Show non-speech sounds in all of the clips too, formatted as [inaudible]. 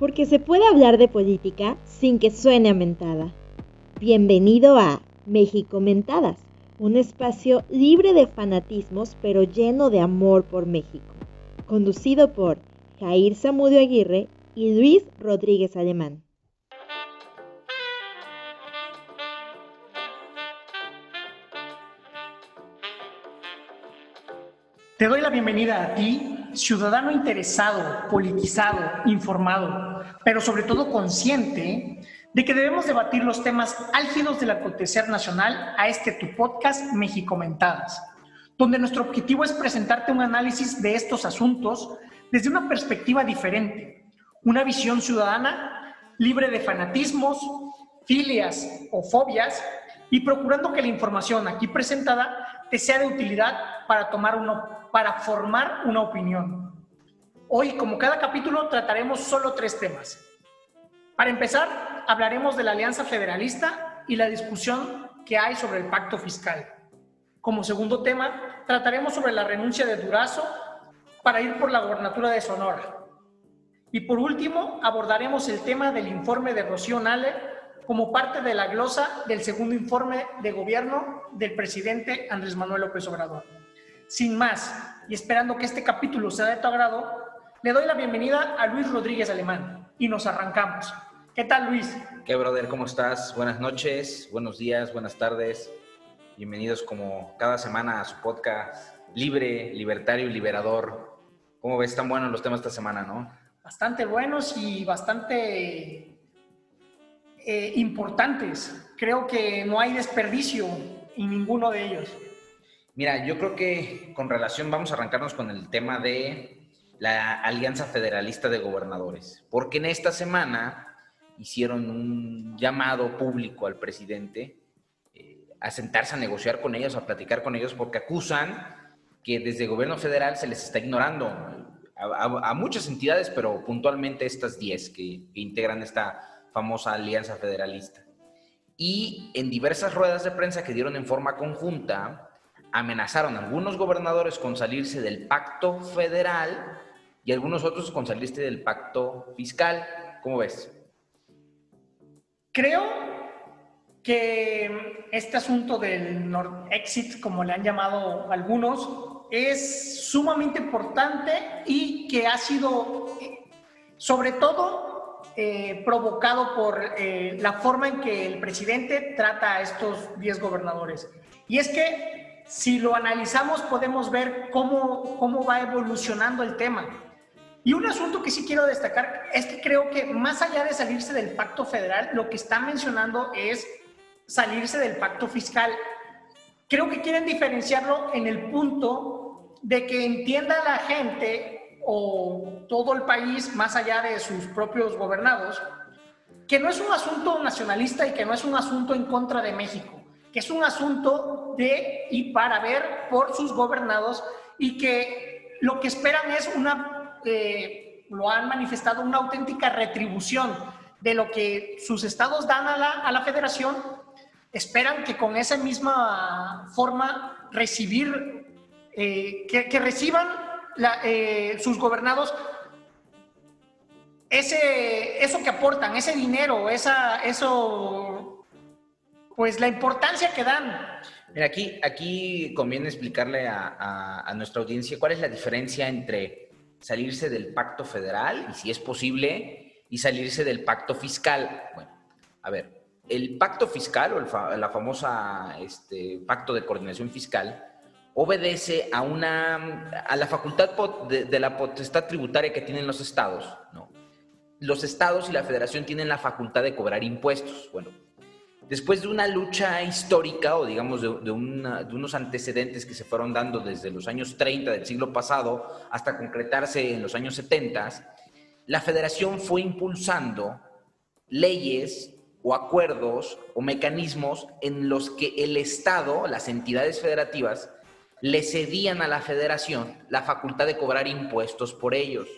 porque se puede hablar de política sin que suene a mentada. Bienvenido a México Mentadas, un espacio libre de fanatismos pero lleno de amor por México, conducido por Jair Samudio Aguirre y Luis Rodríguez Alemán. Te doy la bienvenida a ti, ciudadano interesado, politizado, informado, pero sobre todo consciente de que debemos debatir los temas álgidos del acontecer nacional a este tu podcast México Mentadas, donde nuestro objetivo es presentarte un análisis de estos asuntos desde una perspectiva diferente, una visión ciudadana libre de fanatismos, filias o fobias y procurando que la información aquí presentada te sea de utilidad para tomar uno para formar una opinión. Hoy, como cada capítulo, trataremos solo tres temas. Para empezar, hablaremos de la Alianza Federalista y la discusión que hay sobre el pacto fiscal. Como segundo tema, trataremos sobre la renuncia de Durazo para ir por la gobernatura de Sonora. Y por último, abordaremos el tema del informe de Rocío Nale como parte de la glosa del segundo informe de gobierno del presidente Andrés Manuel López Obrador. Sin más, y esperando que este capítulo sea de tu agrado, le doy la bienvenida a Luis Rodríguez Alemán y nos arrancamos. ¿Qué tal, Luis? ¿Qué, brother? ¿Cómo estás? Buenas noches, buenos días, buenas tardes. Bienvenidos como cada semana a su podcast libre, libertario y liberador. ¿Cómo ves? Están buenos los temas esta semana, ¿no? Bastante buenos y bastante eh, importantes. Creo que no hay desperdicio en ninguno de ellos. Mira, yo creo que con relación, vamos a arrancarnos con el tema de la Alianza Federalista de Gobernadores, porque en esta semana hicieron un llamado público al presidente eh, a sentarse a negociar con ellos, a platicar con ellos, porque acusan que desde el gobierno federal se les está ignorando a, muchas entidades, pero puntualmente estas 10 que integran esta famosa Alianza Federalista. Y en diversas ruedas de prensa que dieron en forma conjunta, amenazaron a algunos gobernadores con salirse del pacto federal y algunos otros con salirse del pacto fiscal. ¿Cómo ves? Creo que este asunto del exit, como le han llamado algunos, es sumamente importante y que ha sido, sobre todo, eh, provocado por eh, la forma en que el presidente trata a estos 10 gobernadores. Y es que si lo analizamos podemos ver cómo, cómo va evolucionando el tema. Y un asunto que sí quiero destacar es que creo que más allá de salirse del pacto federal, lo que están mencionando es salirse del pacto fiscal. Creo que quieren diferenciarlo en el punto de que entienda la gente o todo el país, más allá de sus propios gobernados, que no es un asunto nacionalista y que no es un asunto en contra de México que es un asunto de y para ver por sus gobernados y que lo que esperan es una, eh, lo han manifestado, una auténtica retribución de lo que sus estados dan a la, a la federación, esperan que con esa misma forma recibir, eh, que, reciban eh, sus gobernados ese, eso que aportan, ese dinero, esa, eso pues la importancia que dan. Mira, aquí, aquí conviene explicarle a, nuestra audiencia cuál es la diferencia entre salirse del pacto federal, y si es posible, y salirse del pacto fiscal. Bueno, a ver, el pacto fiscal o la famosa este, pacto de coordinación fiscal obedece a, una, a la facultad de, de la potestad tributaria que tienen los estados. ¿no? Los estados y la federación tienen la facultad de cobrar impuestos. Bueno, después de una lucha histórica o digamos de, unos antecedentes que se fueron dando desde los años 30 del siglo pasado hasta concretarse en los años 70, la federación fue impulsando leyes o acuerdos o mecanismos en los que el Estado, las entidades federativas, le cedían a la federación la facultad de cobrar impuestos por ellos.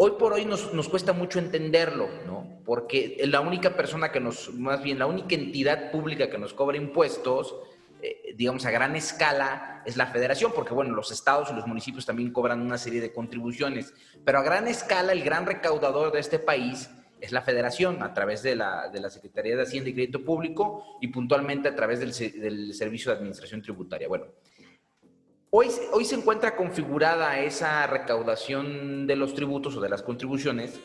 Hoy por hoy nos, cuesta mucho entenderlo, ¿no? Porque la única persona que nos, más bien la única entidad pública que nos cobra impuestos eh, digamos, a gran escala es la federación, porque bueno, los estados y los municipios también cobran una serie de contribuciones, pero a gran escala el gran recaudador de este país es la federación a través de la, de la Secretaría de Hacienda y Crédito Público y puntualmente a través del, del Servicio de Administración Tributaria. Bueno, hoy, hoy se encuentra configurada esa recaudación de los tributos o de las contribuciones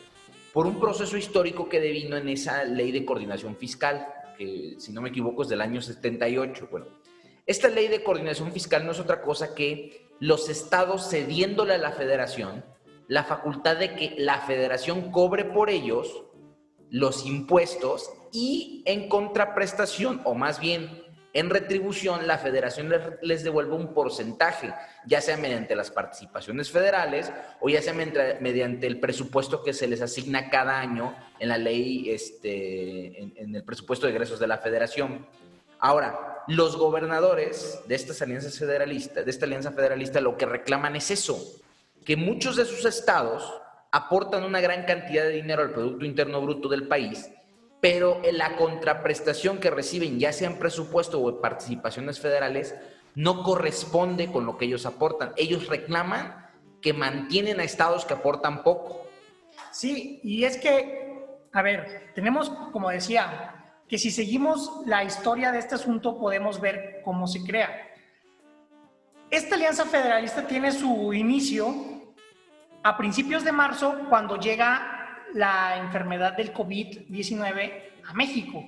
por un proceso histórico que devino en esa ley de coordinación fiscal, que si no me equivoco es del año 78. Bueno, esta ley de coordinación fiscal no es otra cosa que los estados cediéndole a la federación la facultad de que la federación cobre por ellos los impuestos y en contraprestación, o más bien en retribución, la federación les, devuelve un porcentaje, ya sea mediante las participaciones federales o ya sea mediante el presupuesto que se les asigna cada año en la ley, este, en, el presupuesto de egresos de la federación. Ahora, los gobernadores de estas alianzas federalistas, de esta alianza federalista, lo que reclaman es eso, que muchos de sus estados aportan una gran cantidad de dinero al Producto Interno Bruto del país, pero la contraprestación que reciben, ya sea en presupuesto o en participaciones federales, no corresponde con lo que ellos aportan. Ellos reclaman que mantienen a estados que aportan poco. Sí, y es que, a ver, tenemos, como decía, que si seguimos la historia de este asunto podemos ver cómo se crea. Esta alianza federalista tiene su inicio a principios de marzo cuando llega la enfermedad del COVID-19 a México.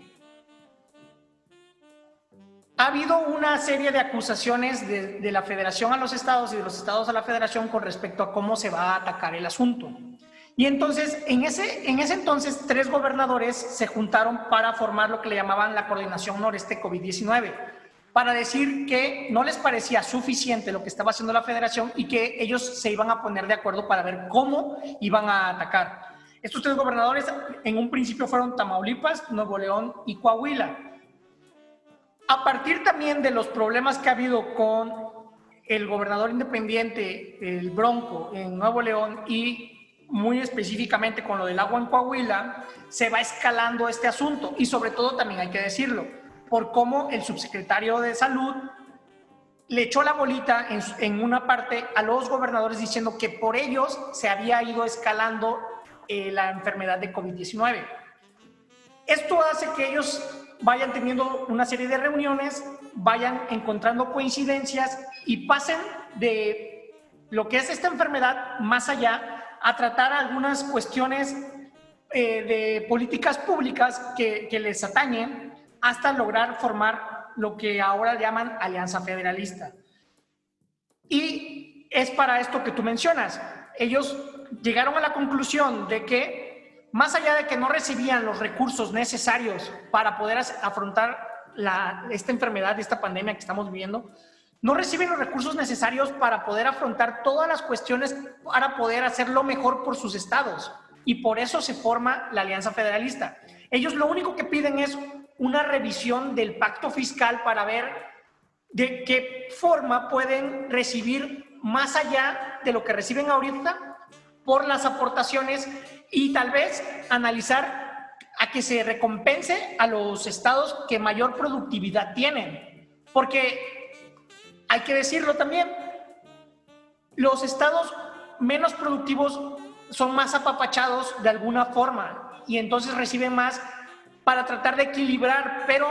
Ha habido una serie de acusaciones de, la federación a los estados y de los estados a la federación con respecto a cómo se va a atacar el asunto. Y entonces, en ese, en ese entonces, tres gobernadores se juntaron para formar lo que le llamaban la Coordinación Noreste COVID-19 para decir que no les parecía suficiente lo que estaba haciendo la federación y que ellos se iban a poner de acuerdo para ver cómo iban a atacar. Estos tres gobernadores en un principio fueron Tamaulipas, Nuevo León y Coahuila. A partir también de los problemas que ha habido con el gobernador independiente, el Bronco, en Nuevo León y muy específicamente con lo del agua en Coahuila, se va escalando este asunto y sobre todo también hay que decirlo, por cómo el subsecretario de salud le echó la bolita en, una parte a los gobernadores diciendo que por ellos se había ido escalando eh, la enfermedad de COVID-19. Esto hace que ellos vayan teniendo una serie de reuniones, vayan encontrando coincidencias y pasen de lo que es esta enfermedad más allá a tratar algunas cuestiones eh, de políticas públicas que, que les atañen hasta lograr formar lo que ahora llaman Alianza Federalista. Y es para esto que tú mencionas. Ellos llegaron a la conclusión de que, más allá de que no recibían los recursos necesarios para poder afrontar esta enfermedad, esta pandemia que estamos viviendo, no reciben los recursos necesarios para poder afrontar todas las cuestiones para poder hacerlo mejor por sus estados. Y por eso se forma la Alianza Federalista. Ellos lo único que piden es una revisión del pacto fiscal para ver de qué forma pueden recibir más allá de lo que reciben ahorita por las aportaciones y tal vez analizar a que se recompense a los estados que mayor productividad tienen. Porque hay que decirlo también, los estados menos productivos son más apapachados de alguna forma y entonces reciben más para tratar de equilibrar, pero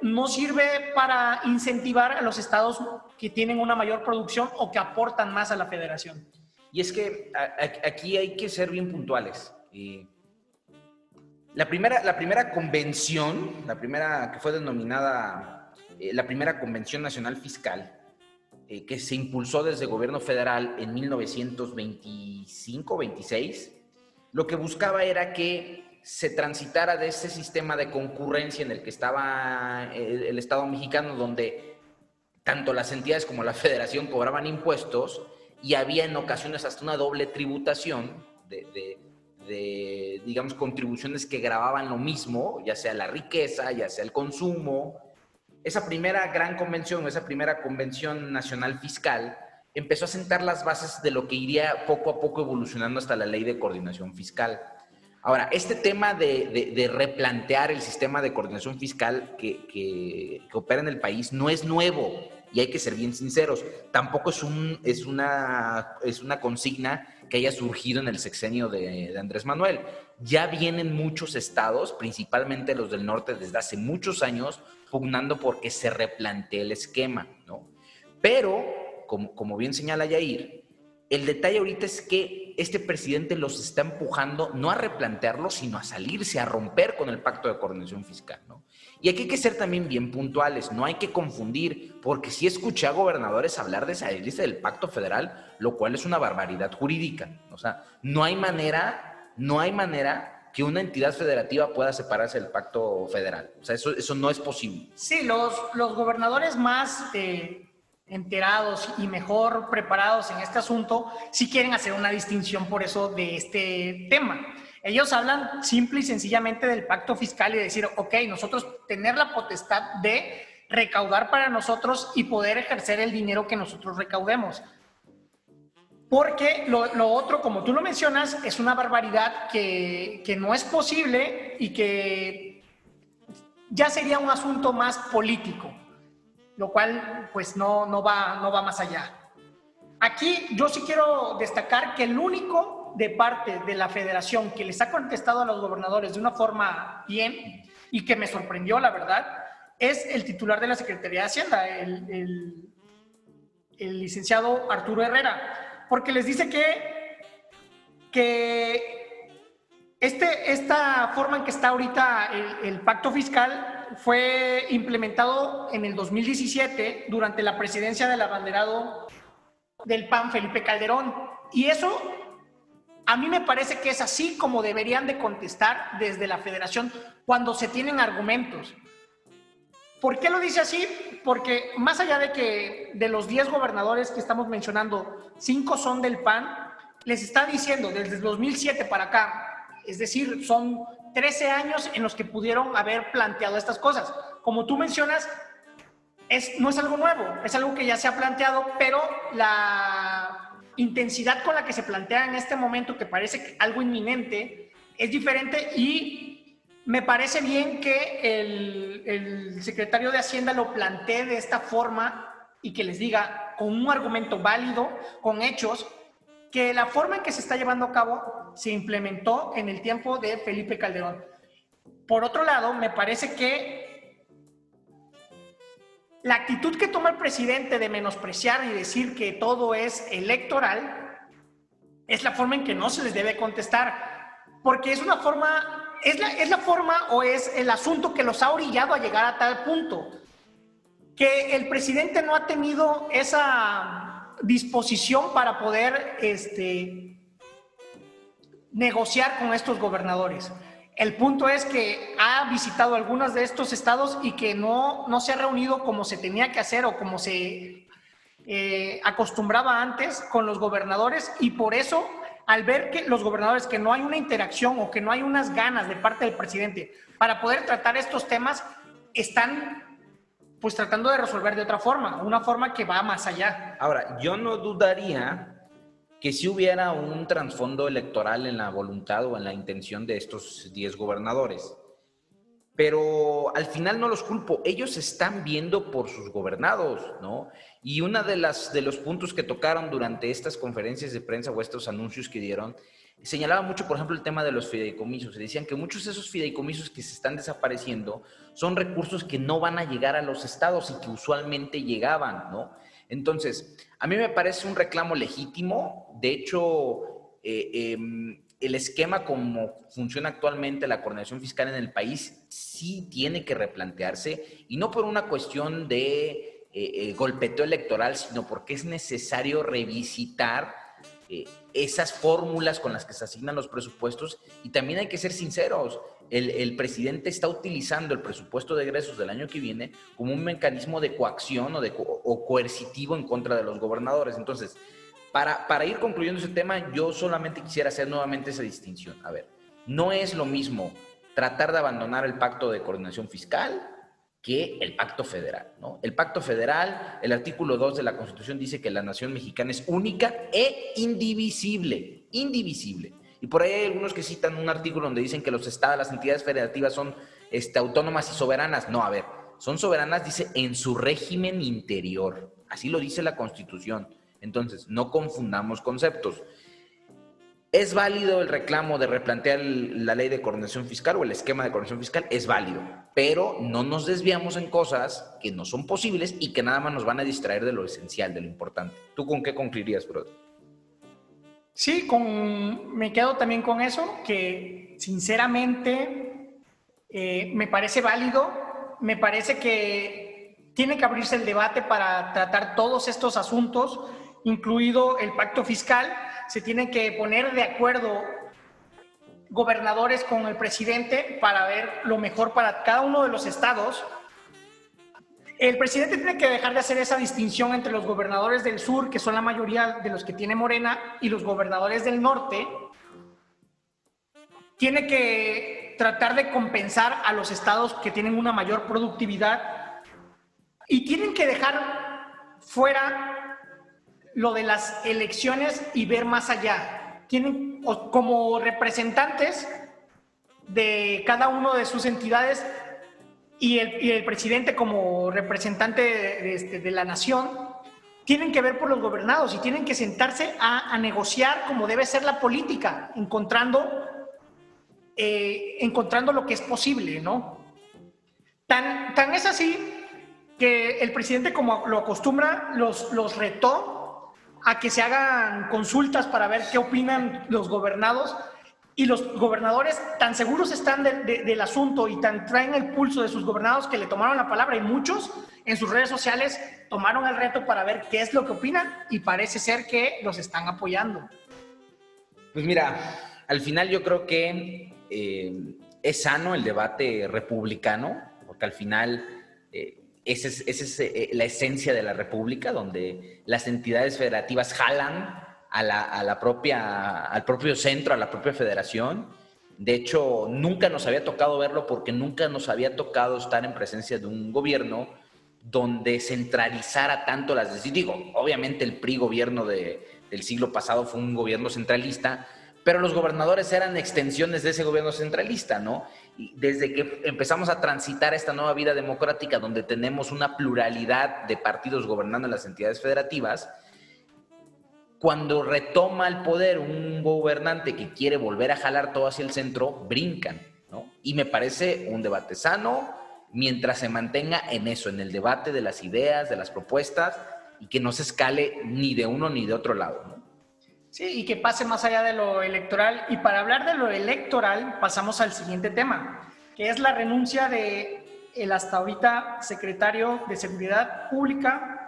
no sirve para incentivar a los estados que tienen una mayor producción o que aportan más a la federación. Y es que aquí hay que ser bien puntuales. La primera, la primera convención, la primera que fue denominada eh, la primera Convención Nacional Fiscal, eh, que se impulsó desde el gobierno federal en 1925-26, lo que buscaba era que se transitara de ese sistema de concurrencia en el que estaba eh, el, Estado mexicano, donde tanto las entidades como la [laughs] federación cobraban impuestos y había en ocasiones hasta una doble tributación de, digamos, contribuciones que grababan lo mismo, ya sea la riqueza, ya sea el consumo. Esa primera gran convención, esa primera convención nacional fiscal, empezó a sentar las bases de lo que iría poco a poco evolucionando hasta la ley de coordinación fiscal. Ahora, este tema de, replantear el sistema de coordinación fiscal que, que, opera en el país no es nuevo y hay que ser bien sinceros. Tampoco es, un, es, una, es una consigna que haya surgido en el sexenio de, Andrés Manuel. Ya vienen muchos estados, principalmente los del norte, desde hace muchos años, pugnando porque se replantee el esquema, ¿no? Pero, como, como bien señala Yair, el detalle ahorita es que este presidente los está empujando no a replantearlo, sino a salirse, a romper con el pacto de coordinación fiscal. ¿no? Y aquí hay que ser también bien puntuales, no hay que confundir, porque sí escuché a gobernadores hablar de salirse del pacto federal, lo cual es una barbaridad jurídica. O sea, no hay manera, no hay manera que una entidad federativa pueda separarse del pacto federal. O sea, eso, eso no es posible. Sí, los, los gobernadores más... Eh enterados y mejor preparados en este asunto, si quieren hacer una distinción por eso de este tema. Ellos hablan simple y sencillamente del pacto fiscal y decir, ok, nosotros tener la potestad de recaudar para nosotros y poder ejercer el dinero que nosotros recaudemos. Porque lo, lo otro, como tú lo mencionas, es una barbaridad que, que no es posible y que ya sería un asunto más político lo cual pues no, no, va, no va más allá. Aquí yo sí quiero destacar que el único de parte de la federación que les ha contestado a los gobernadores de una forma bien y que me sorprendió, la verdad, es el titular de la Secretaría de Hacienda, el, el, licenciado Arturo Herrera, porque les dice que, que este, esta forma en que está ahorita el, el pacto fiscal fue implementado en el 2017 durante la presidencia del abanderado del PAN, Felipe Calderón. Y eso a mí me parece que es así como deberían de contestar desde la federación cuando se tienen argumentos. ¿Por qué lo dice así? Porque más allá de que de los 10 gobernadores que estamos mencionando, 5 son del PAN, les está diciendo desde el 2007 para acá, es decir, son 13 años en los que pudieron haber planteado estas cosas. Como tú mencionas, es, no es algo nuevo, es algo que ya se ha planteado, pero la intensidad con la que se plantea en este momento, que parece algo inminente, es diferente y me parece bien que el, secretario de Hacienda lo plantee de esta forma y que les diga con un argumento válido, con hechos, que la forma en que se está llevando a cabo se implementó en el tiempo de Felipe Calderón. Por otro lado, me parece que la actitud que toma el presidente de menospreciar y decir que todo es electoral es la forma en que no se les debe contestar, porque es una forma, es la, es la forma o es el asunto que los ha orillado a llegar a tal punto, que el presidente no ha tenido esa disposición para poder este, negociar con estos gobernadores. El punto es que ha visitado algunos de estos estados y que no, no se ha reunido como se tenía que hacer o como se eh, acostumbraba antes con los gobernadores y por eso al ver que los gobernadores que no hay una interacción o que no hay unas ganas de parte del presidente para poder tratar estos temas, están pues tratando de resolver de otra forma, una forma que va más allá. Ahora, yo no dudaría que si hubiera un trasfondo electoral en la voluntad o en la intención de estos 10 gobernadores. Pero al final no los culpo, ellos están viendo por sus gobernados, ¿no? Y uno de, las, de los puntos que tocaron durante estas conferencias de prensa o estos anuncios que dieron señalaba mucho, por ejemplo, el tema de los fideicomisos. Decían que muchos de esos fideicomisos que se están desapareciendo son recursos que no van a llegar a los estados y que usualmente llegaban, ¿no? Entonces, a mí me parece un reclamo legítimo. De hecho, eh, em, el esquema como funciona actualmente la coordinación fiscal en el país sí tiene que replantearse y no por una cuestión de eh, eh, golpeteo electoral, sino porque es necesario revisitar esas fórmulas con las que se asignan los presupuestos y también hay que ser sinceros, el, presidente está utilizando el presupuesto de egresos del año que viene como un mecanismo de coacción o, coercitivo en contra de los gobernadores. Entonces, para, para ir concluyendo ese tema, yo solamente quisiera hacer nuevamente esa distinción. A ver, no es lo mismo tratar de abandonar el pacto de coordinación fiscal que el pacto federal. ¿no? El pacto federal, el artículo 2 de la Constitución dice que la nación mexicana es única e indivisible, indivisible. Y por ahí hay algunos que citan un artículo donde dicen que los estados, las entidades federativas son este, autónomas y soberanas. No, a ver, son soberanas, dice, en su régimen interior. Así lo dice la Constitución. Entonces, no confundamos conceptos. ¿Es válido el reclamo de replantear la ley de coordinación fiscal o el esquema de coordinación fiscal? Es válido, pero no nos desviamos en cosas que no son posibles y que nada más nos van a distraer de lo esencial, de lo importante. ¿Tú con qué concluirías, brother? Sí, con, me quedo también con eso, que sinceramente eh, me parece válido, me parece que tiene que abrirse el debate para tratar todos estos asuntos, incluido el pacto fiscal se tienen que poner de acuerdo gobernadores con el presidente para ver lo mejor para cada uno de los estados. El presidente tiene que dejar de hacer esa distinción entre los gobernadores del sur, que son la mayoría de los que tiene Morena, y los gobernadores del norte. Tiene que tratar de compensar a los estados que tienen una mayor productividad y tienen que dejar fuera lo de las elecciones y ver más allá. Tienen como representantes de cada uno de sus entidades y el, presidente como representante de, este, la nación, tienen que ver por los gobernados y tienen que sentarse a, negociar como debe ser la política, encontrando, eh, encontrando lo que es posible, ¿no? Tan, tan es así que el presidente, como lo acostumbra, los, los retó a que se hagan consultas para ver qué opinan los gobernados y los gobernadores tan seguros están del asunto y tan traen el pulso de sus gobernados que le tomaron la palabra y muchos en sus redes sociales tomaron el reto para ver qué es lo que opinan y parece ser que los están apoyando. Pues mira, al final yo creo que eh, es sano el debate republicano, porque al final eh, esa es, eh, la esencia de la República, donde las entidades federativas jalan a la, propia, al propio centro, a la propia federación. De hecho, nunca nos había tocado verlo porque nunca nos había tocado estar en presencia de un gobierno donde centralizara tanto las decisiones. Digo, obviamente el PRI gobierno del siglo pasado fue un gobierno centralista, pero los gobernadores eran extensiones de ese gobierno centralista, ¿no? Y desde que empezamos a transitar esta nueva vida democrática, donde tenemos una pluralidad de partidos gobernando las entidades federativas, cuando retoma el poder un gobernante que quiere volver a jalar todo hacia el centro, brincan, ¿no? Y me parece un debate sano mientras se mantenga en eso, en el debate de las ideas, de las propuestas, y que no se escale ni de uno ni de otro lado, ¿no? Sí, y que pase más allá de lo electoral. Y para hablar de lo electoral, pasamos al siguiente tema, que es la renuncia de el hasta ahorita secretario de Seguridad Pública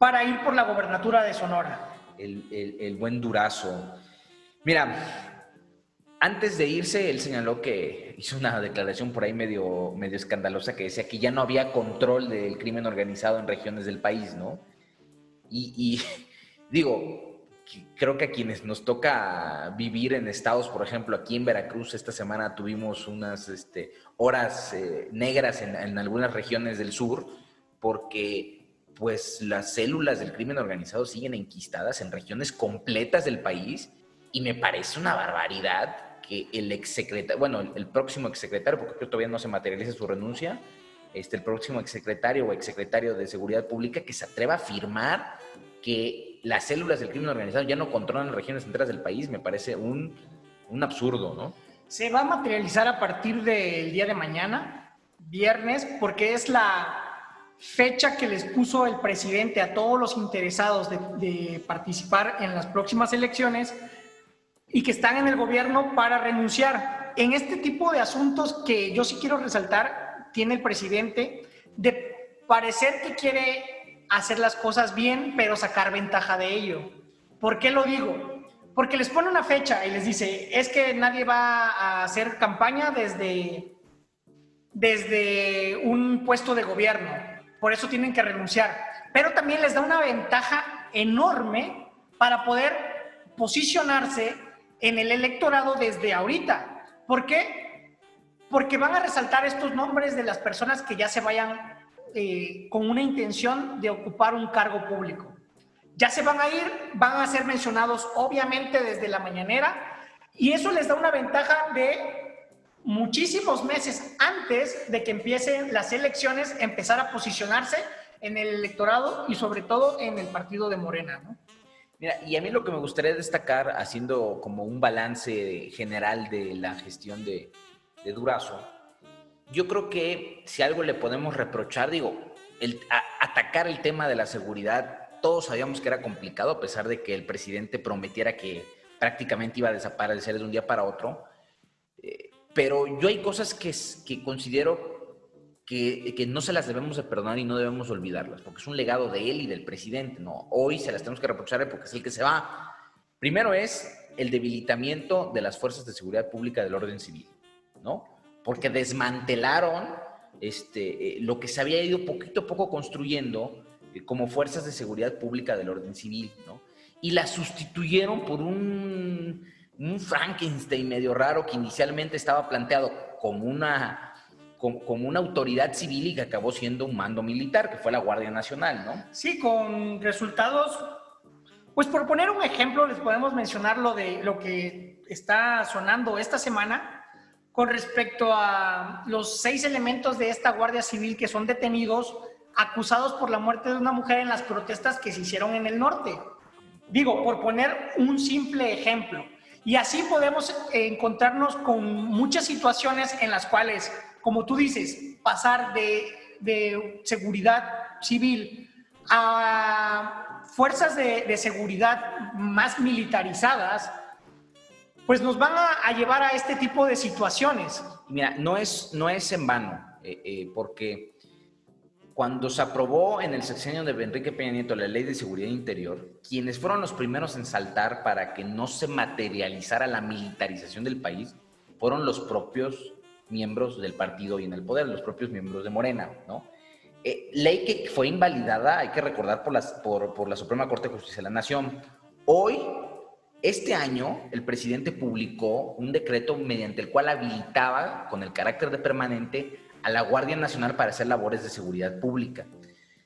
para ir por la gobernatura de Sonora. El, buen Durazo. Mira, antes de irse, él señaló que hizo una declaración por ahí medio, medio escandalosa que decía que ya no había control del crimen organizado en regiones del país, ¿no? y [laughs] digo, creo que a quienes nos toca vivir en estados, por ejemplo, aquí en Veracruz esta semana tuvimos unas este, horas eh, negras en, algunas regiones del sur, porque pues las células del crimen organizado siguen enquistadas en regiones completas del país y me parece una barbaridad que el exsecretario, bueno, el, próximo exsecretario, porque creo que todavía no se materializa su renuncia, este, el próximo exsecretario o exsecretario de Seguridad Pública que se atreva a afirmar que las células del crimen organizado ya no controlan regiones enteras del país, me parece un, absurdo, ¿no? Se va a materializar a partir del día de mañana, viernes, porque es la fecha que les puso el presidente a todos los interesados de, participar en las próximas elecciones y que están en el gobierno para renunciar. En este tipo de asuntos que yo sí quiero resaltar, tiene el presidente de parecer que quiere hacer las cosas bien, pero sacar ventaja de ello. ¿Por qué lo digo? Porque les pone una fecha y les dice, es que nadie va a hacer campaña desde, desde un puesto de gobierno, por eso tienen que renunciar. Pero también les da una ventaja enorme para poder posicionarse en el electorado desde ahorita. ¿Por qué? Porque van a resaltar estos nombres de las personas que ya se vayan eh, con una intención de ocupar un cargo público. ya se van a ir, van a ser mencionados obviamente desde la mañanera y eso les da una ventaja de muchísimos meses antes de que empiecen las elecciones, empezar a posicionarse en el electorado y sobre todo en el partido de Morena. ¿no? Mira, y a mí lo que me gustaría destacar, haciendo como un balance general de la gestión de, Durazo, yo creo que si algo le podemos reprochar, digo, el, atacar el tema de la seguridad todos sabíamos que era complicado, a pesar de que el presidente prometiera que prácticamente iba a desaparecer de un día para otro. Eh, pero yo hay cosas que, que considero que, que, no se las debemos de perdonar y no debemos olvidarlas, porque es un legado de él y del presidente. No, hoy se las tenemos que reprochar porque es el que se va. Primero es el debilitamiento de las fuerzas de seguridad pública del orden civil, ¿no? Porque desmantelaron este, eh, lo que se había ido poquito a poco construyendo eh, como fuerzas de seguridad pública del orden civil, ¿no? Y la sustituyeron por un, un Frankenstein medio raro que inicialmente estaba planteado como una, como, una autoridad civil y que acabó siendo un mando militar, que fue la Guardia Nacional, ¿no? Sí, con resultados, pues por poner un ejemplo, les podemos mencionar lo de lo que está sonando esta semana con respecto a los seis elementos de esta Guardia Civil que son detenidos acusados por la muerte de una mujer en las protestas que se hicieron en el norte. Digo, por poner un simple ejemplo. Y así podemos encontrarnos con muchas situaciones en las cuales, como tú dices, pasar de, de seguridad civil a fuerzas de, de, seguridad más militarizadas, pues nos van a, a, llevar a este tipo de situaciones. Mira, no es, no es en vano, eh, eh, porque cuando se aprobó en el sexenio de Enrique Peña Nieto la ley de seguridad interior, quienes fueron los primeros en saltar para que no se materializara la militarización del país fueron los propios miembros del partido y en el poder, los propios miembros de Morena, ¿no? Eh, ley que fue invalidada, hay que recordar, por, las, por, por la Suprema Corte de Justicia de la Nación. Hoy, este año, el presidente publicó un decreto mediante el cual habilitaba, con el carácter de permanente, a la Guardia Nacional para hacer labores de seguridad pública.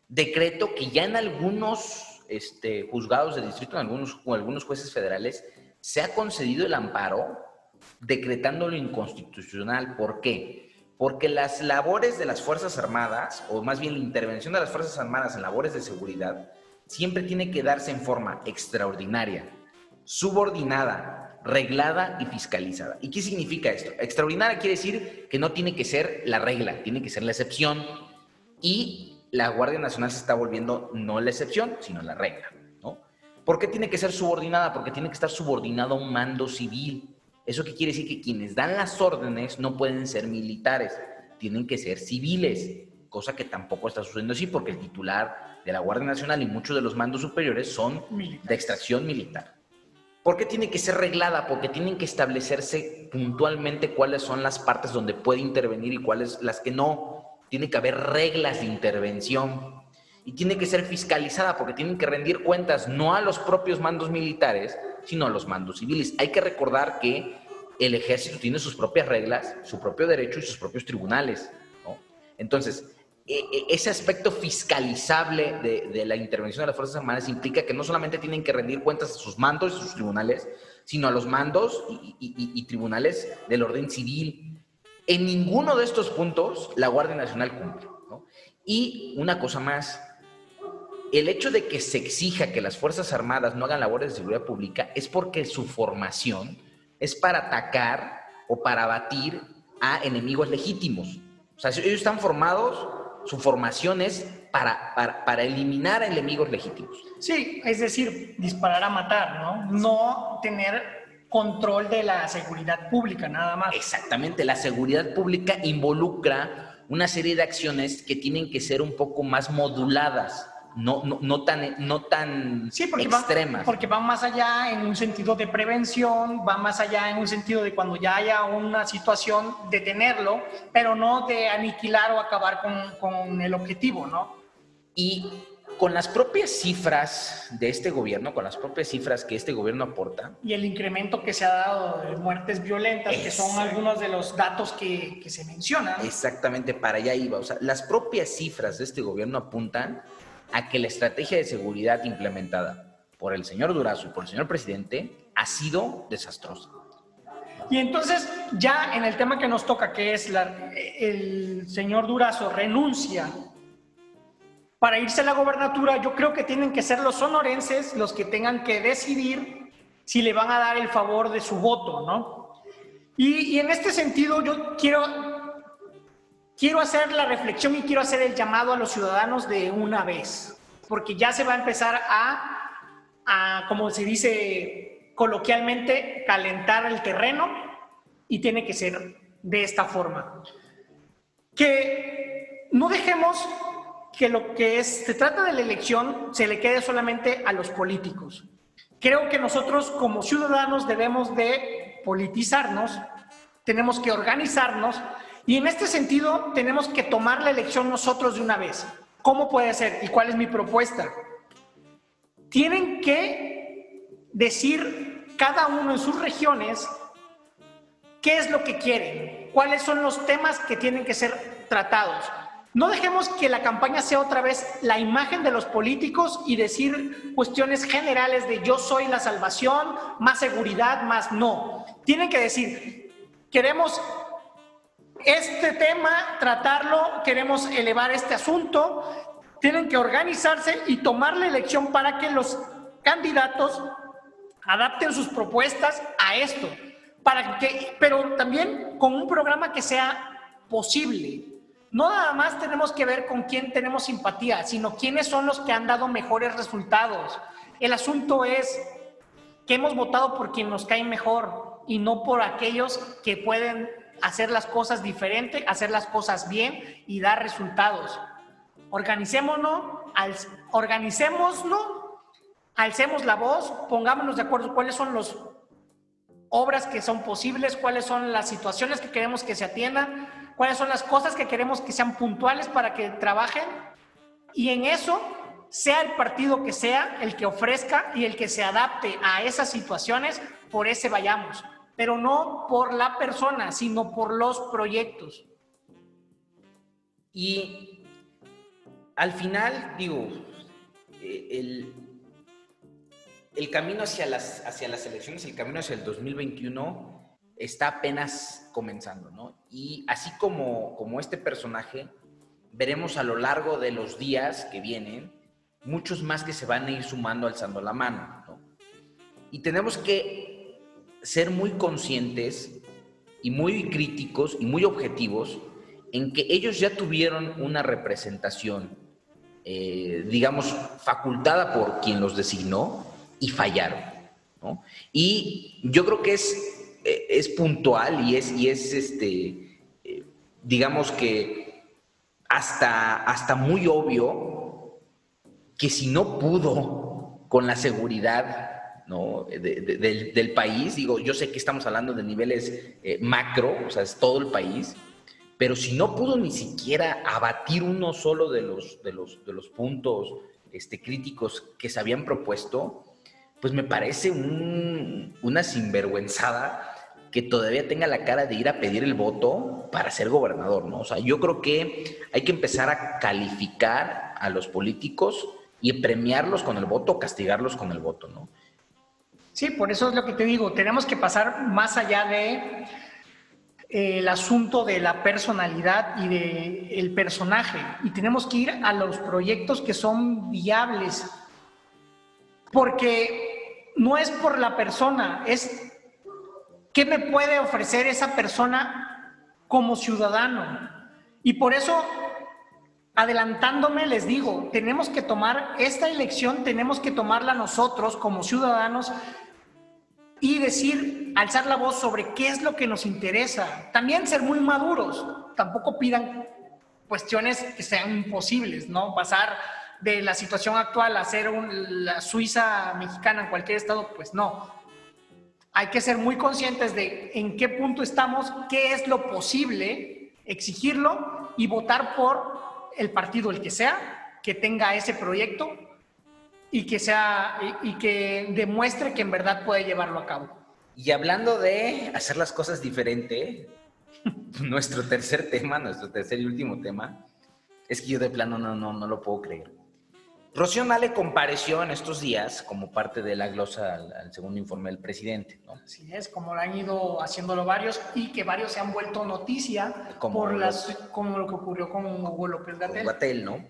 Decreto que ya en algunos este, juzgados de distrito, en algunos, o algunos jueces federales, se ha concedido el amparo decretándolo inconstitucional. ¿Por qué? Porque las labores de las Fuerzas Armadas, o más bien la intervención de las Fuerzas Armadas en labores de seguridad, siempre tiene que darse en forma extraordinaria, subordinada, reglada y fiscalizada. ¿Y qué significa esto? Extraordinaria quiere decir que no tiene que ser la regla, tiene que ser la excepción. Y la Guardia Nacional se está volviendo no la excepción, sino la regla. ¿no? ¿Por qué tiene que ser subordinada? Porque tiene que estar subordinado a un mando civil. ¿Eso qué quiere decir? Que quienes dan las órdenes no pueden ser militares, tienen que ser civiles, cosa que tampoco está sucediendo así porque el titular de la Guardia Nacional y muchos de los mandos superiores son de extracción militar. ¿Por qué tiene que ser reglada? Porque tienen que establecerse puntualmente cuáles son las partes donde puede intervenir y cuáles las que no. Tiene que haber reglas de intervención. Y tiene que ser fiscalizada porque tienen que rendir cuentas no a los propios mandos militares, sino a los mandos civiles. Hay que recordar que el ejército tiene sus propias reglas, su propio derecho y sus propios tribunales. Entonces, ese aspecto fiscalizable de, la intervención de las Fuerzas Armadas implica que no solamente tienen que rendir cuentas a sus mandos y sus tribunales, sino a los mandos y, tribunales del orden civil. En ninguno de estos puntos la Guardia Nacional cumple. Y una cosa más, el hecho de que se exija que las Fuerzas Armadas no hagan labores de seguridad pública es porque su formación es para atacar o para abatir a enemigos legítimos. O sea, ellos están formados su formación es para, para, eliminar a enemigos legítimos. Sí, es decir, disparar a matar, ¿no? No tener control de la seguridad pública, nada más. Exactamente, la seguridad pública involucra una serie de acciones que tienen que ser un poco más moduladas no, no, no tan, no tan sí, porque extremas. porque van más allá en un sentido de prevención, van más allá en un sentido de cuando ya haya una situación, detenerlo, pero no de aniquilar o acabar con, con el objetivo, ¿no? Y con las propias cifras de este gobierno, con las propias cifras que este gobierno aporta. Y el incremento que se ha dado de muertes violentas, que son algunos de los datos que, que se mencionan. Exactamente, para allá iba. O sea, las propias cifras de este gobierno apuntan a que la estrategia de seguridad implementada por el señor Durazo y por el señor presidente ha sido desastrosa. Y entonces, ya en el tema que nos toca, que es el señor Durazo renuncia para irse a la gobernatura, yo creo que tienen que ser los sonorenses los que tengan que decidir si le van a dar el favor de su voto, ¿no? Y, en este sentido, yo quiero, quiero hacer la reflexión y quiero hacer el llamado a los ciudadanos de una vez, porque ya se va a empezar a, como se dice coloquialmente, calentar el terreno y tiene que ser de esta forma. Que no dejemos que lo que es, se trata de la elección se le quede solamente a los políticos. Creo que nosotros como ciudadanos debemos de politizarnos, tenemos que organizarnos y en este sentido tenemos que tomar la elección nosotros de una vez. ¿Cómo puede ser? ¿Y cuál es mi propuesta? Tienen que decir cada uno en sus regiones qué es lo que quieren, cuáles son los temas que tienen que ser tratados. No dejemos que la campaña sea otra vez la imagen de los políticos y decir cuestiones generales de yo soy la salvación, más seguridad, más no. Tienen que decir, queremos este tema, tratarlo, queremos elevar este asunto, tienen que organizarse y tomar la elección para que los candidatos adapten sus propuestas a esto, para que, pero también con un programa que sea posible, no nada más tenemos que ver con quién tenemos simpatía, sino quiénes son los que han dado mejores resultados. El asunto es que hemos votado por quien nos cae mejor y no por aquellos que pueden hacer las cosas diferente, hacer las cosas bien y dar resultados. Organicémonos, organicémonos, alcemos la voz, pongámonos de acuerdo cuáles son las obras que son posibles, cuáles son las situaciones que queremos que se atiendan cuáles son las cosas que queremos que sean puntuales para que trabajen y en eso sea el partido que sea el que ofrezca y el que se adapte a esas situaciones, por ese vayamos, pero no por la persona, sino por los proyectos. Y al final, digo, eh, el, el camino hacia las, hacia las elecciones, el camino hacia el 2021 está apenas comenzando, ¿no? Y así como, como este personaje, veremos a lo largo de los días que vienen muchos más que se van a ir sumando alzando la mano, ¿no? Y tenemos que ser muy conscientes y muy críticos y muy objetivos en que ellos ya tuvieron una representación, eh, digamos, facultada por quien los designó y fallaron. ¿no? Y yo creo que es eh, es puntual y es, y es este, eh, digamos que hasta, hasta muy obvio que si no pudo con la seguridad ¿no? del, país, digo, yo sé que estamos hablando de niveles eh, macro, o sea, es todo el país, pero si no pudo ni siquiera abatir uno solo de los, de los, de los puntos este, críticos que se habían propuesto, pues me parece una sinvergüenzada que todavía tenga la cara de ir a pedir el voto para ser gobernador, ¿no? O sea, yo creo que hay que empezar a calificar a los políticos y premiarlos con el voto, castigarlos con el voto, ¿no? Sí, por eso es lo que te digo, tenemos que pasar más allá de eh, el asunto de la personalidad y de el personaje y tenemos que ir a los proyectos que son viables porque no es por la persona, es ¿Qué me puede ofrecer esa persona como ciudadano? Y por eso, adelantándome, les digo, tenemos que tomar esta elección, tenemos que tomarla nosotros como ciudadanos y decir, alzar la voz sobre qué es lo que nos interesa. También ser muy maduros, tampoco pidan cuestiones que sean imposibles, ¿no? Pasar de la situación actual a ser la Suiza mexicana en cualquier estado, pues no hay que ser muy conscientes de en qué punto estamos, qué es lo posible, exigirlo y votar por el partido, el que sea, que tenga ese proyecto y que, sea, y, que demuestre que en verdad puede llevarlo a cabo. Y hablando de hacer las cosas diferente, [laughs] nuestro tercer tema, nuestro tercer y último tema, es que yo de plano no, no, no lo puedo creer. Rocío Nale compareció en estos días como parte de la glosa al, segundo informe del presidente. ¿no? Así es, como lo han ido haciéndolo varios y que varios se han vuelto noticia como por las, como lo que ocurrió con Hugo López Gatel. ¿no?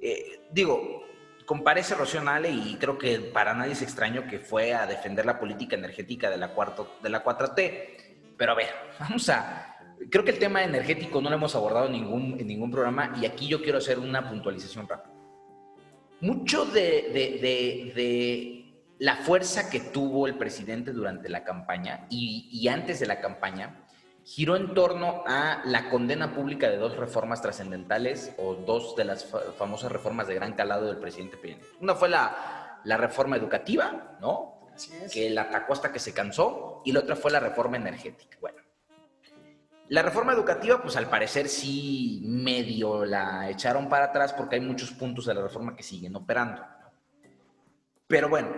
Eh, digo, comparece Rocío Nale y creo que para nadie es extraño que fue a defender la política energética de la, cuarto, de la 4T. Pero a ver, [laughs] vamos a... Creo que el tema energético no lo hemos abordado en ningún, en ningún programa y aquí yo quiero hacer una puntualización rápida mucho de, la fuerza que tuvo el presidente durante la campaña y, antes de la campaña giró en torno a la condena pública de dos reformas trascendentales o dos de las famosas reformas de gran calado del presidente Peña. Una fue la, la reforma educativa, ¿no? Así es. Que la atacó hasta que se cansó, y la otra fue la reforma energética. Bueno, la reforma educativa, pues al parecer sí medio la echaron para atrás porque hay muchos puntos de la reforma que siguen operando. Pero bueno,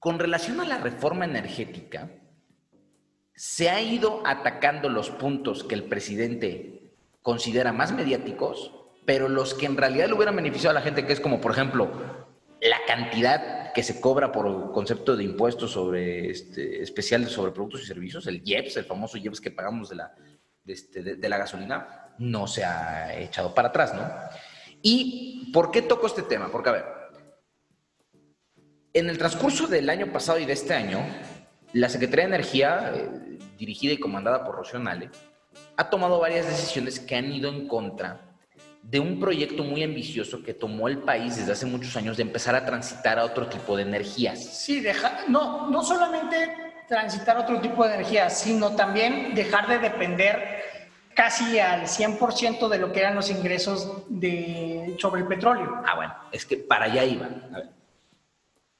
con relación a la reforma energética, se ha ido atacando los puntos que el presidente considera más mediáticos, pero los que en realidad le hubieran beneficiado a la gente, que es como, por ejemplo, la cantidad que se cobra por concepto de impuestos sobre este, especiales sobre productos y servicios, el IEPS, el famoso IEPS que pagamos de la, este, de, la gasolina, no se ha echado para atrás, ¿no? ¿Y por qué toco este tema? Porque, a ver, en el transcurso del año pasado y de este año, la Secretaría de Energía, eh, dirigida y comandada por Rocío Nale, ha tomado varias decisiones que han ido en contra de un proyecto muy ambicioso que tomó el país desde hace muchos años de empezar a transitar a otro tipo de energías. Sí, deja, no, no solamente transitar otro tipo de energía, sino también dejar de depender casi al 100% de lo que eran los ingresos de, sobre el petróleo. Ah, bueno, es que para allá iba. A ver.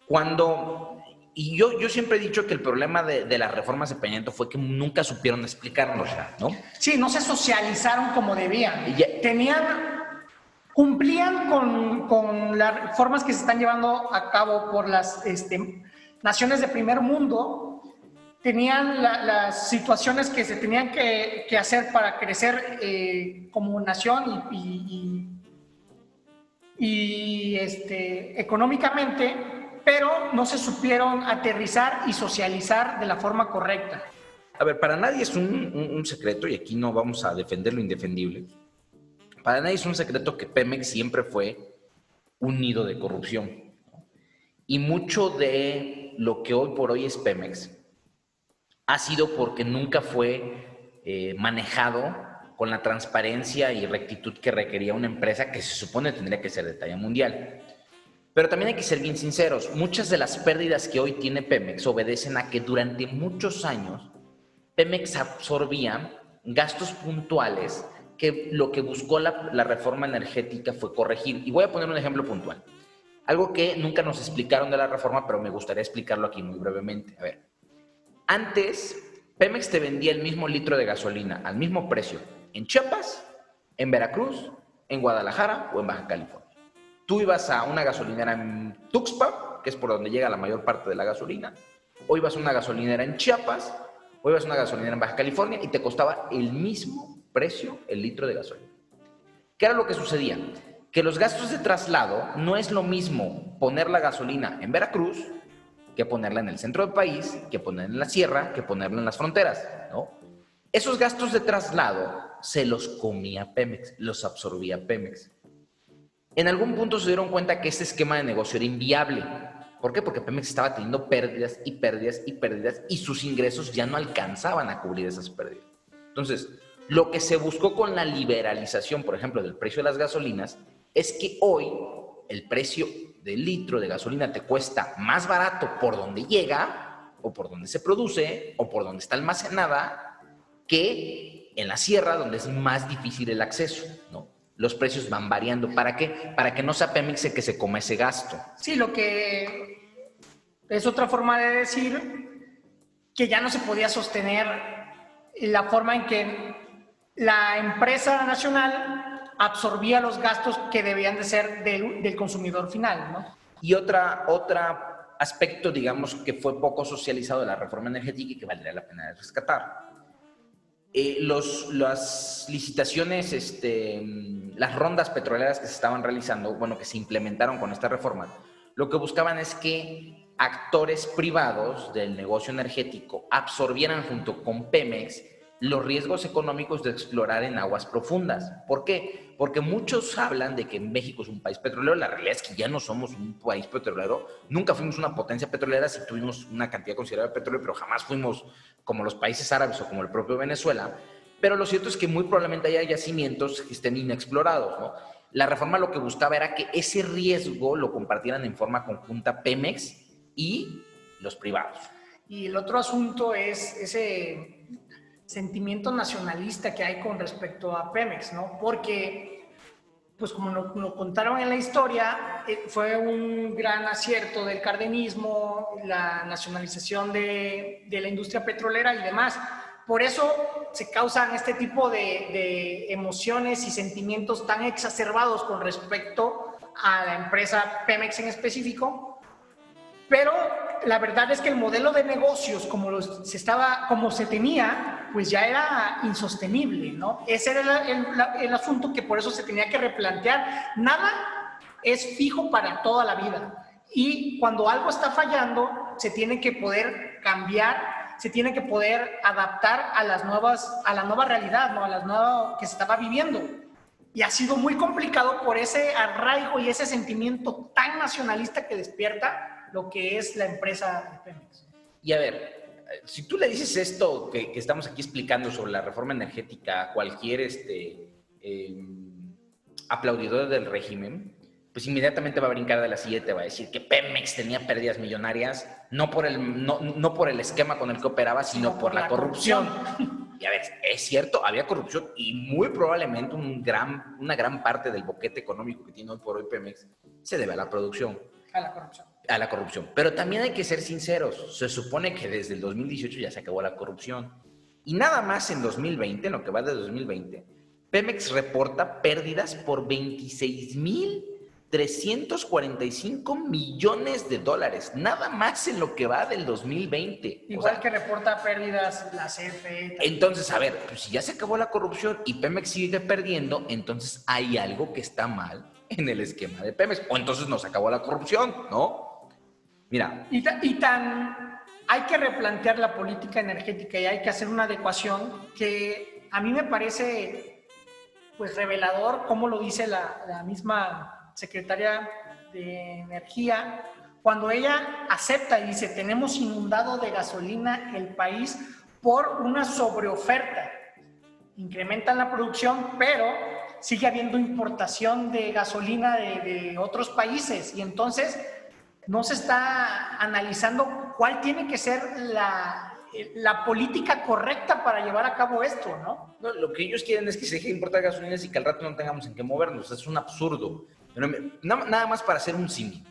Cuando, y yo, yo siempre he dicho que el problema de, de las reformas de Peña fue que nunca supieron explicarnos, ¿no? Sí, no se socializaron como debían. Tenían cumplían con, con, las reformas que se están llevando a cabo por las este, naciones de primer mundo, tenían las situaciones que se tenían que, que hacer para crecer eh, como nación y, y, este, económicamente, pero no se supieron aterrizar y socializar de la forma correcta. A ver, para nadie es un, un secreto, y aquí no vamos a defender lo indefendible, para nadie es un secreto que Pemex siempre fue un nido de corrupción. Y mucho de lo que hoy por hoy es Pemex ha sido porque nunca fue eh, manejado con la transparencia y rectitud que requería una empresa que se supone tendría que ser de talla mundial. Pero también hay que ser bien sinceros, muchas de las pérdidas que hoy tiene Pemex obedecen a que durante muchos años Pemex absorbía gastos puntuales que lo que buscó la, reforma energética fue corregir. Y voy a poner un ejemplo puntual. Algo que nunca nos explicaron de la reforma, pero me gustaría explicarlo aquí muy brevemente. A ver, antes, Pemex te vendía el mismo litro de gasolina al mismo precio en Chiapas, en Veracruz, en Guadalajara o en Baja California. Tú ibas a una gasolinera en Tuxpa, que es por donde llega la mayor parte de la gasolina, o ibas a una gasolinera en Chiapas, o ibas a una gasolinera en Baja California y te costaba el mismo precio el litro de gasolina. ¿Qué era lo que sucedía? Que los gastos de traslado no es lo mismo poner la gasolina en Veracruz que ponerla en el centro del país, que ponerla en la sierra, que ponerla en las fronteras, ¿no? Esos gastos de traslado se los comía Pemex, los absorbía Pemex. En algún punto se dieron cuenta que este esquema de negocio era inviable. ¿Por qué? Porque Pemex estaba teniendo pérdidas y pérdidas y pérdidas y sus ingresos ya no alcanzaban a cubrir esas pérdidas. Entonces, lo que se buscó con la liberalización, por ejemplo, del precio de las gasolinas, es que hoy el precio de litro de gasolina te cuesta más barato por donde llega, o por donde se produce, o por donde está almacenada, que en la sierra, donde es más difícil el acceso. Los precios van variando. ¿Para qué? Para que no sea Pemex que se coma ese gasto. Sí, lo que es otra forma de decir que ya no se podía sostener la forma en que la empresa nacional absorbía los gastos que debían de ser del, consumidor final, ¿no? Y otra, otra aspecto, digamos, que fue poco socializado de la reforma energética y que valdría la pena rescatar. Eh, los, las licitaciones, este, las rondas petroleras que se estaban realizando, bueno, que se implementaron con esta reforma, lo que buscaban es que actores privados del negocio energético absorbieran junto con Pemex los riesgos económicos de explorar en aguas profundas. ¿Por qué? Porque muchos hablan de que México es un país petrolero. La realidad es que ya no somos un país petrolero. Nunca fuimos una potencia petrolera, sí tuvimos una cantidad considerable de petróleo, pero jamás fuimos como los países árabes o como el propio Venezuela. Pero lo cierto es que muy probablemente haya yacimientos que estén inexplorados. La reforma lo que buscaba era que ese riesgo lo compartieran en forma conjunta Pemex y los privados. Y el otro asunto es ese sentimiento nacionalista que hay con respecto a Pemex, ¿no? Porque, pues como nos contaron en la historia, eh, fue un gran acierto del cardenismo, la nacionalización de, de la industria petrolera y demás. Por eso se causan este tipo de, de emociones y sentimientos tan exacerbados con respecto a la empresa Pemex en específico, pero la verdad es que el modelo de negocios como, se, estaba, como se tenía, pues ya era insostenible, ¿no? Ese era el, el, asunto que por eso se tenía que replantear. Nada es fijo para toda la vida. Y cuando algo está fallando, se tiene que poder cambiar, se tiene que poder adaptar a las nuevas, a la nueva realidad, ¿no? A las nuevas que se estaba viviendo. Y ha sido muy complicado por ese arraigo y ese sentimiento tan nacionalista que despierta lo que es la empresa Pemex. Y a ver, si tú le dices esto que, estamos aquí explicando sobre la reforma energética a cualquier este, em, aplaudidor del régimen, pues inmediatamente va a brincar de la silla y te va a decir que Pemex tenía pérdidas millonarias, no por el, no, por el esquema con el que operaba, sino por, la, corrupción. Y a ver, es cierto, había corrupción y muy probablemente un gran, una gran parte del boquete económico que tiene hoy por hoy Pemex se debe a la producción. A la corrupción a la corrupción. Pero también hay que ser sinceros. Se supone que desde el 2018 ya se acabó la corrupción. Y nada más en 2020, en lo que va de 2020, Pemex reporta pérdidas por 26.345 millones de dólares. Nada más en lo que va del 2020. Igual que reporta pérdidas la CFE. Entonces, a ver, pues si ya se acabó la corrupción y Pemex sigue perdiendo, entonces hay algo que está mal en el esquema de Pemex. O entonces nos acabó la corrupción, ¿no? Mira. Y, tan hay que replantear la política energética y hay que hacer una adecuación que a mí me parece pues revelador, como lo dice la, misma secretaria de Energía, cuando ella acepta y dice, tenemos inundado de gasolina el país por una sobreoferta. Incrementan la producción, pero sigue habiendo importación de gasolina de otros países y entonces no se está analizando cuál tiene que ser la, la política correcta para llevar a cabo esto, ¿no? ¿no? Lo que ellos quieren es que se deje de importar gasolinas y que al rato no tengamos en qué movernos. Es un absurdo. nada más para hacer un símil.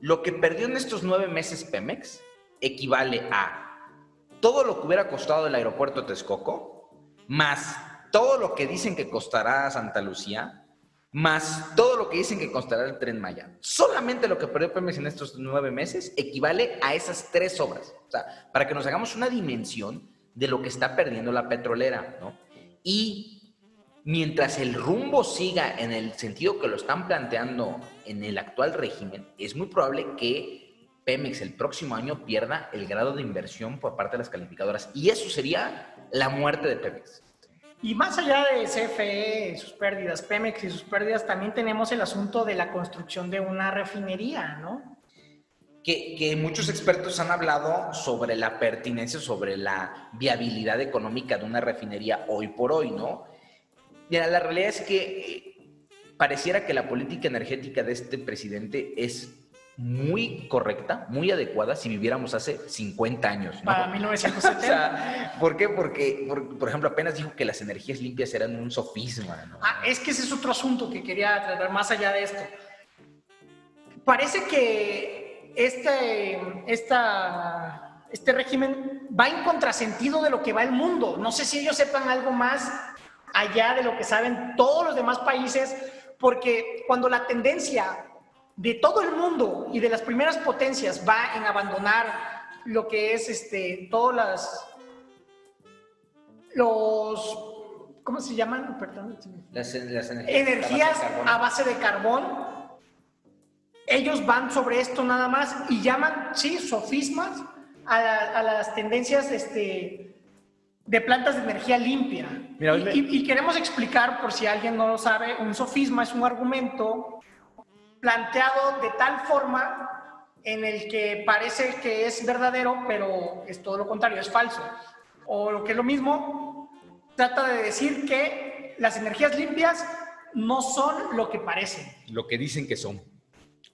Lo que perdió en estos nueve meses Pemex equivale a todo lo que hubiera costado el aeropuerto de Texcoco, más todo lo que dicen que costará Santa Lucía, más todo lo que dicen que costará el tren Maya. Solamente lo que perdió Pemex en estos nueve meses equivale a esas tres obras. O sea, para que nos hagamos una dimensión de lo que está perdiendo la petrolera, ¿no? Y mientras el rumbo siga en el sentido que lo están planteando en el actual régimen, es muy probable que Pemex el próximo año pierda el grado de inversión por parte de las calificadoras. Y eso sería la muerte de Pemex. Y más allá de CFE, sus pérdidas, Pemex y sus pérdidas, también tenemos el asunto de la construcción de una refinería, ¿no? Que, muchos expertos han hablado sobre la pertinencia, sobre la viabilidad económica de una refinería hoy por hoy, ¿no? Mira, la realidad es que eh, pareciera que la política energética de este presidente es muy correcta, muy adecuada si viviéramos hace 50 años. Para 1970. [laughs] ¿Por qué? Porque, por, ejemplo, apenas dijo que las energías limpias eran un sofisma. Ah, es que ese es otro asunto que quería tratar más allá de esto. Parece que este, esta, este régimen va en contrasentido de lo que va el mundo. No sé si ellos sepan algo más allá de lo que saben todos los demás países, porque cuando la tendencia de todo el mundo y de las primeras potencias va en abandonar lo que es este, todas las, los, ¿cómo se llaman? Perdón. Las, las energías, a base de carbón. Ellos van sobre esto nada más y llaman, sí, sofismas a, las tendencias este, de plantas de energía limpia. y, y, queremos explicar, por si alguien no lo sabe, un sofisma es un argumento planteado de tal forma en el que parece que es verdadero, pero es todo lo contrario, es falso. O lo que es lo mismo, trata de decir que las energías limpias no son lo que parecen. Lo que dicen que son.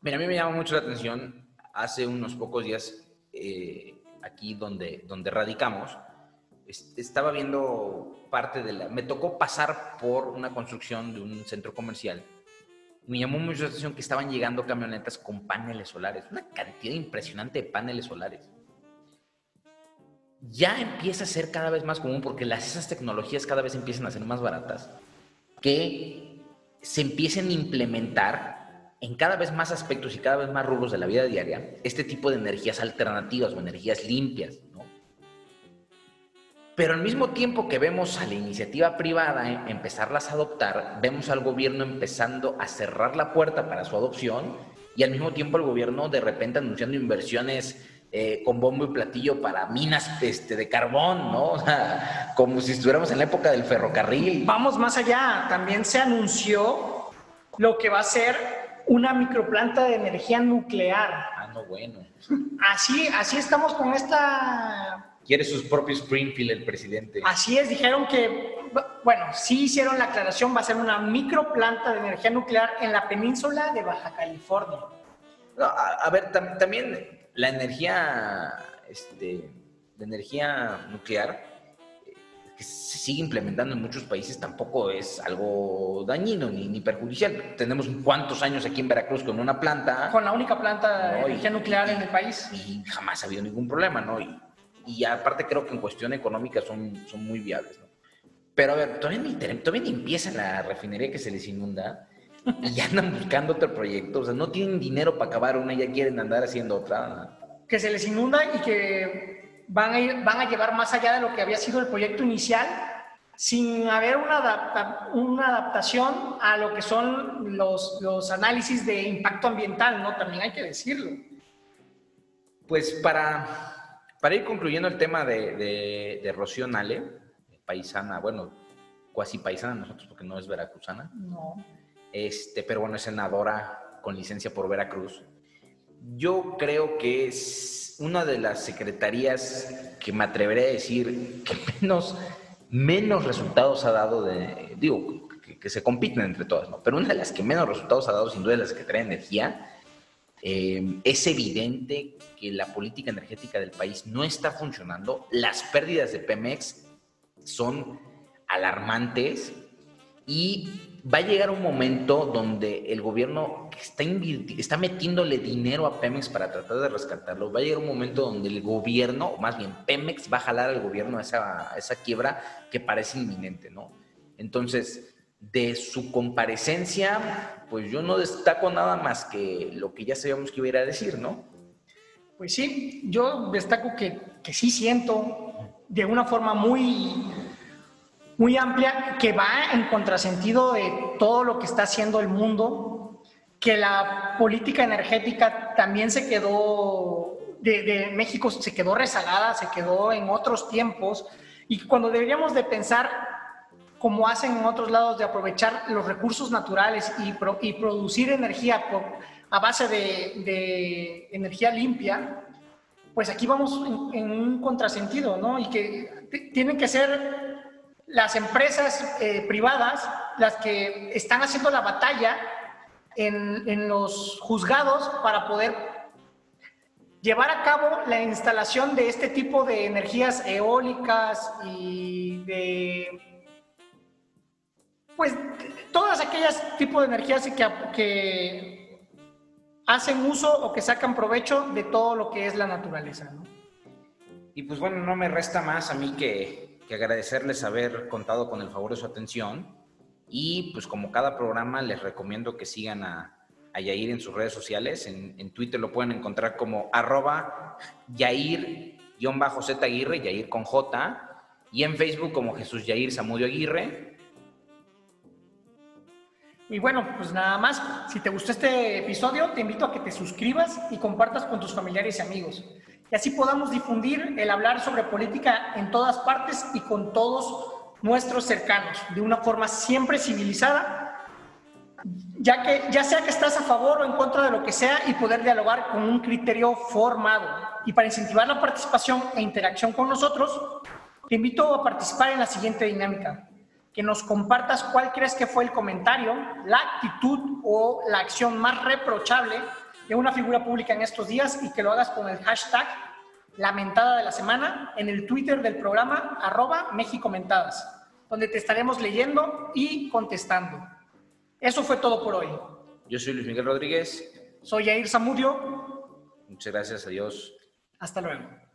Mira, a mí me llama mucho la atención, hace unos pocos días, eh, aquí donde, donde radicamos, estaba viendo parte de la... Me tocó pasar por una construcción de un centro comercial. Me llamó mucho la atención que estaban llegando camionetas con paneles solares, una cantidad impresionante de paneles solares. Ya empieza a ser cada vez más común porque las, esas tecnologías cada vez empiezan a ser más baratas, que se empiecen a implementar en cada vez más aspectos y cada vez más rubros de la vida diaria este tipo de energías alternativas o energías limpias. Pero al mismo tiempo que vemos a la iniciativa privada em, empezarlas a adoptar, vemos al gobierno empezando a cerrar la puerta para su adopción y al mismo tiempo el gobierno de repente anunciando inversiones eh, con bombo y platillo para minas este, de carbón, ¿no? O sea, como si estuviéramos en la época del ferrocarril. Vamos más allá, también se anunció lo que va a ser una microplanta de energía nuclear. Ah, no, bueno. Así, así estamos con esta quiere sus propios Springfield el presidente. Así es, dijeron que, bueno, sí hicieron la aclaración, va a ser una microplanta de energía nuclear en la península de Baja California. a, ver, también la energía, este, la energía nuclear eh, que se sigue implementando en muchos países tampoco es algo dañino ni, ni, perjudicial. Tenemos cuántos años aquí en Veracruz con una planta. Con la única planta de energía nuclear en el país. Y jamás ha habido ningún problema, ¿no? Y, y aparte creo que en cuestión económica son, son muy viables. ¿no? Pero a ver, todavía ni, todavía ni empieza la refinería que se les inunda y ya andan buscando otro proyecto. O sea, no tienen dinero para acabar una y ya quieren andar haciendo otra. Que se les inunda y que van a, ir, van a llevar más allá de lo que había sido el proyecto inicial sin haber una, una adaptación a lo que son los, los análisis de impacto ambiental, ¿no? También hay que decirlo. Pues para para ir concluyendo el tema de, de, Rocío Nale, paisana, bueno, cuasi paisana nosotros porque no es veracruzana. No. Este, pero bueno, es senadora con licencia por Veracruz. Yo creo que es una de las secretarías que me atreveré a decir que menos, menos resultados ha dado de, digo, que, que se compiten entre todas, ¿no? Pero una de las que menos resultados ha dado sin duda es la Secretaría de Energía eh, es evidente que la política energética del país no está funcionando. Las pérdidas de Pemex son alarmantes y va a llegar un momento donde el gobierno está, está metiéndole dinero a Pemex para tratar de rescatarlo. Va a llegar un momento donde el gobierno, más bien Pemex, va a jalar al gobierno esa, a esa quiebra que parece inminente, ¿no? Entonces, de su comparecencia, pues yo no destaco nada más que lo que ya sabíamos que iba a decir, ¿no? Pues sí, yo destaco que, que sí siento de una forma muy, muy amplia que va en contrasentido de todo lo que está haciendo el mundo, que la política energética también se quedó, de, de México se quedó rezagada, se quedó en otros tiempos, y cuando deberíamos de pensar como hacen en otros lados, de aprovechar los recursos naturales y, y producir energía a base de, energía limpia, pues aquí vamos en, un contrasentido, ¿no? Y que tienen que ser las empresas eh, privadas las que están haciendo la batalla en, en los juzgados para poder llevar a cabo la instalación de este tipo de energías eólicas y de pues todas aquellas tipos de energías que, que hacen uso o que sacan provecho de todo lo que es la naturaleza. Y pues bueno, no me resta más a mí que, agradecerles haber contado con el favor de su atención. Y pues como cada programa les recomiendo que sigan a, a Yair en sus redes sociales. En, Twitter lo pueden encontrar como arroba Yair-Z Aguirre, Yair con J. y en Facebook como Jesús Yair Zamudio Aguirre. Y bueno, pues nada más, si te gustó este episodio, te invito a que te suscribas y compartas con tus familiares y amigos. Y así podamos difundir el hablar sobre política en todas partes y con todos nuestros cercanos, de una forma siempre civilizada, ya que ya sea que estás a favor o en contra de lo que sea y poder dialogar con un criterio formado. Y para incentivar la participación e interacción con nosotros, te invito a participar en la siguiente dinámica que nos compartas cuál crees que fue el comentario, la actitud o la acción más reprochable de una figura pública en estos días y que lo hagas con el hashtag lamentada de la semana en el Twitter del programa arroba Mexicomentadas, donde te estaremos leyendo y contestando. Eso fue todo por hoy. Yo soy Luis Miguel Rodríguez. Soy Jair Zamudio. Muchas gracias, adiós. Hasta luego.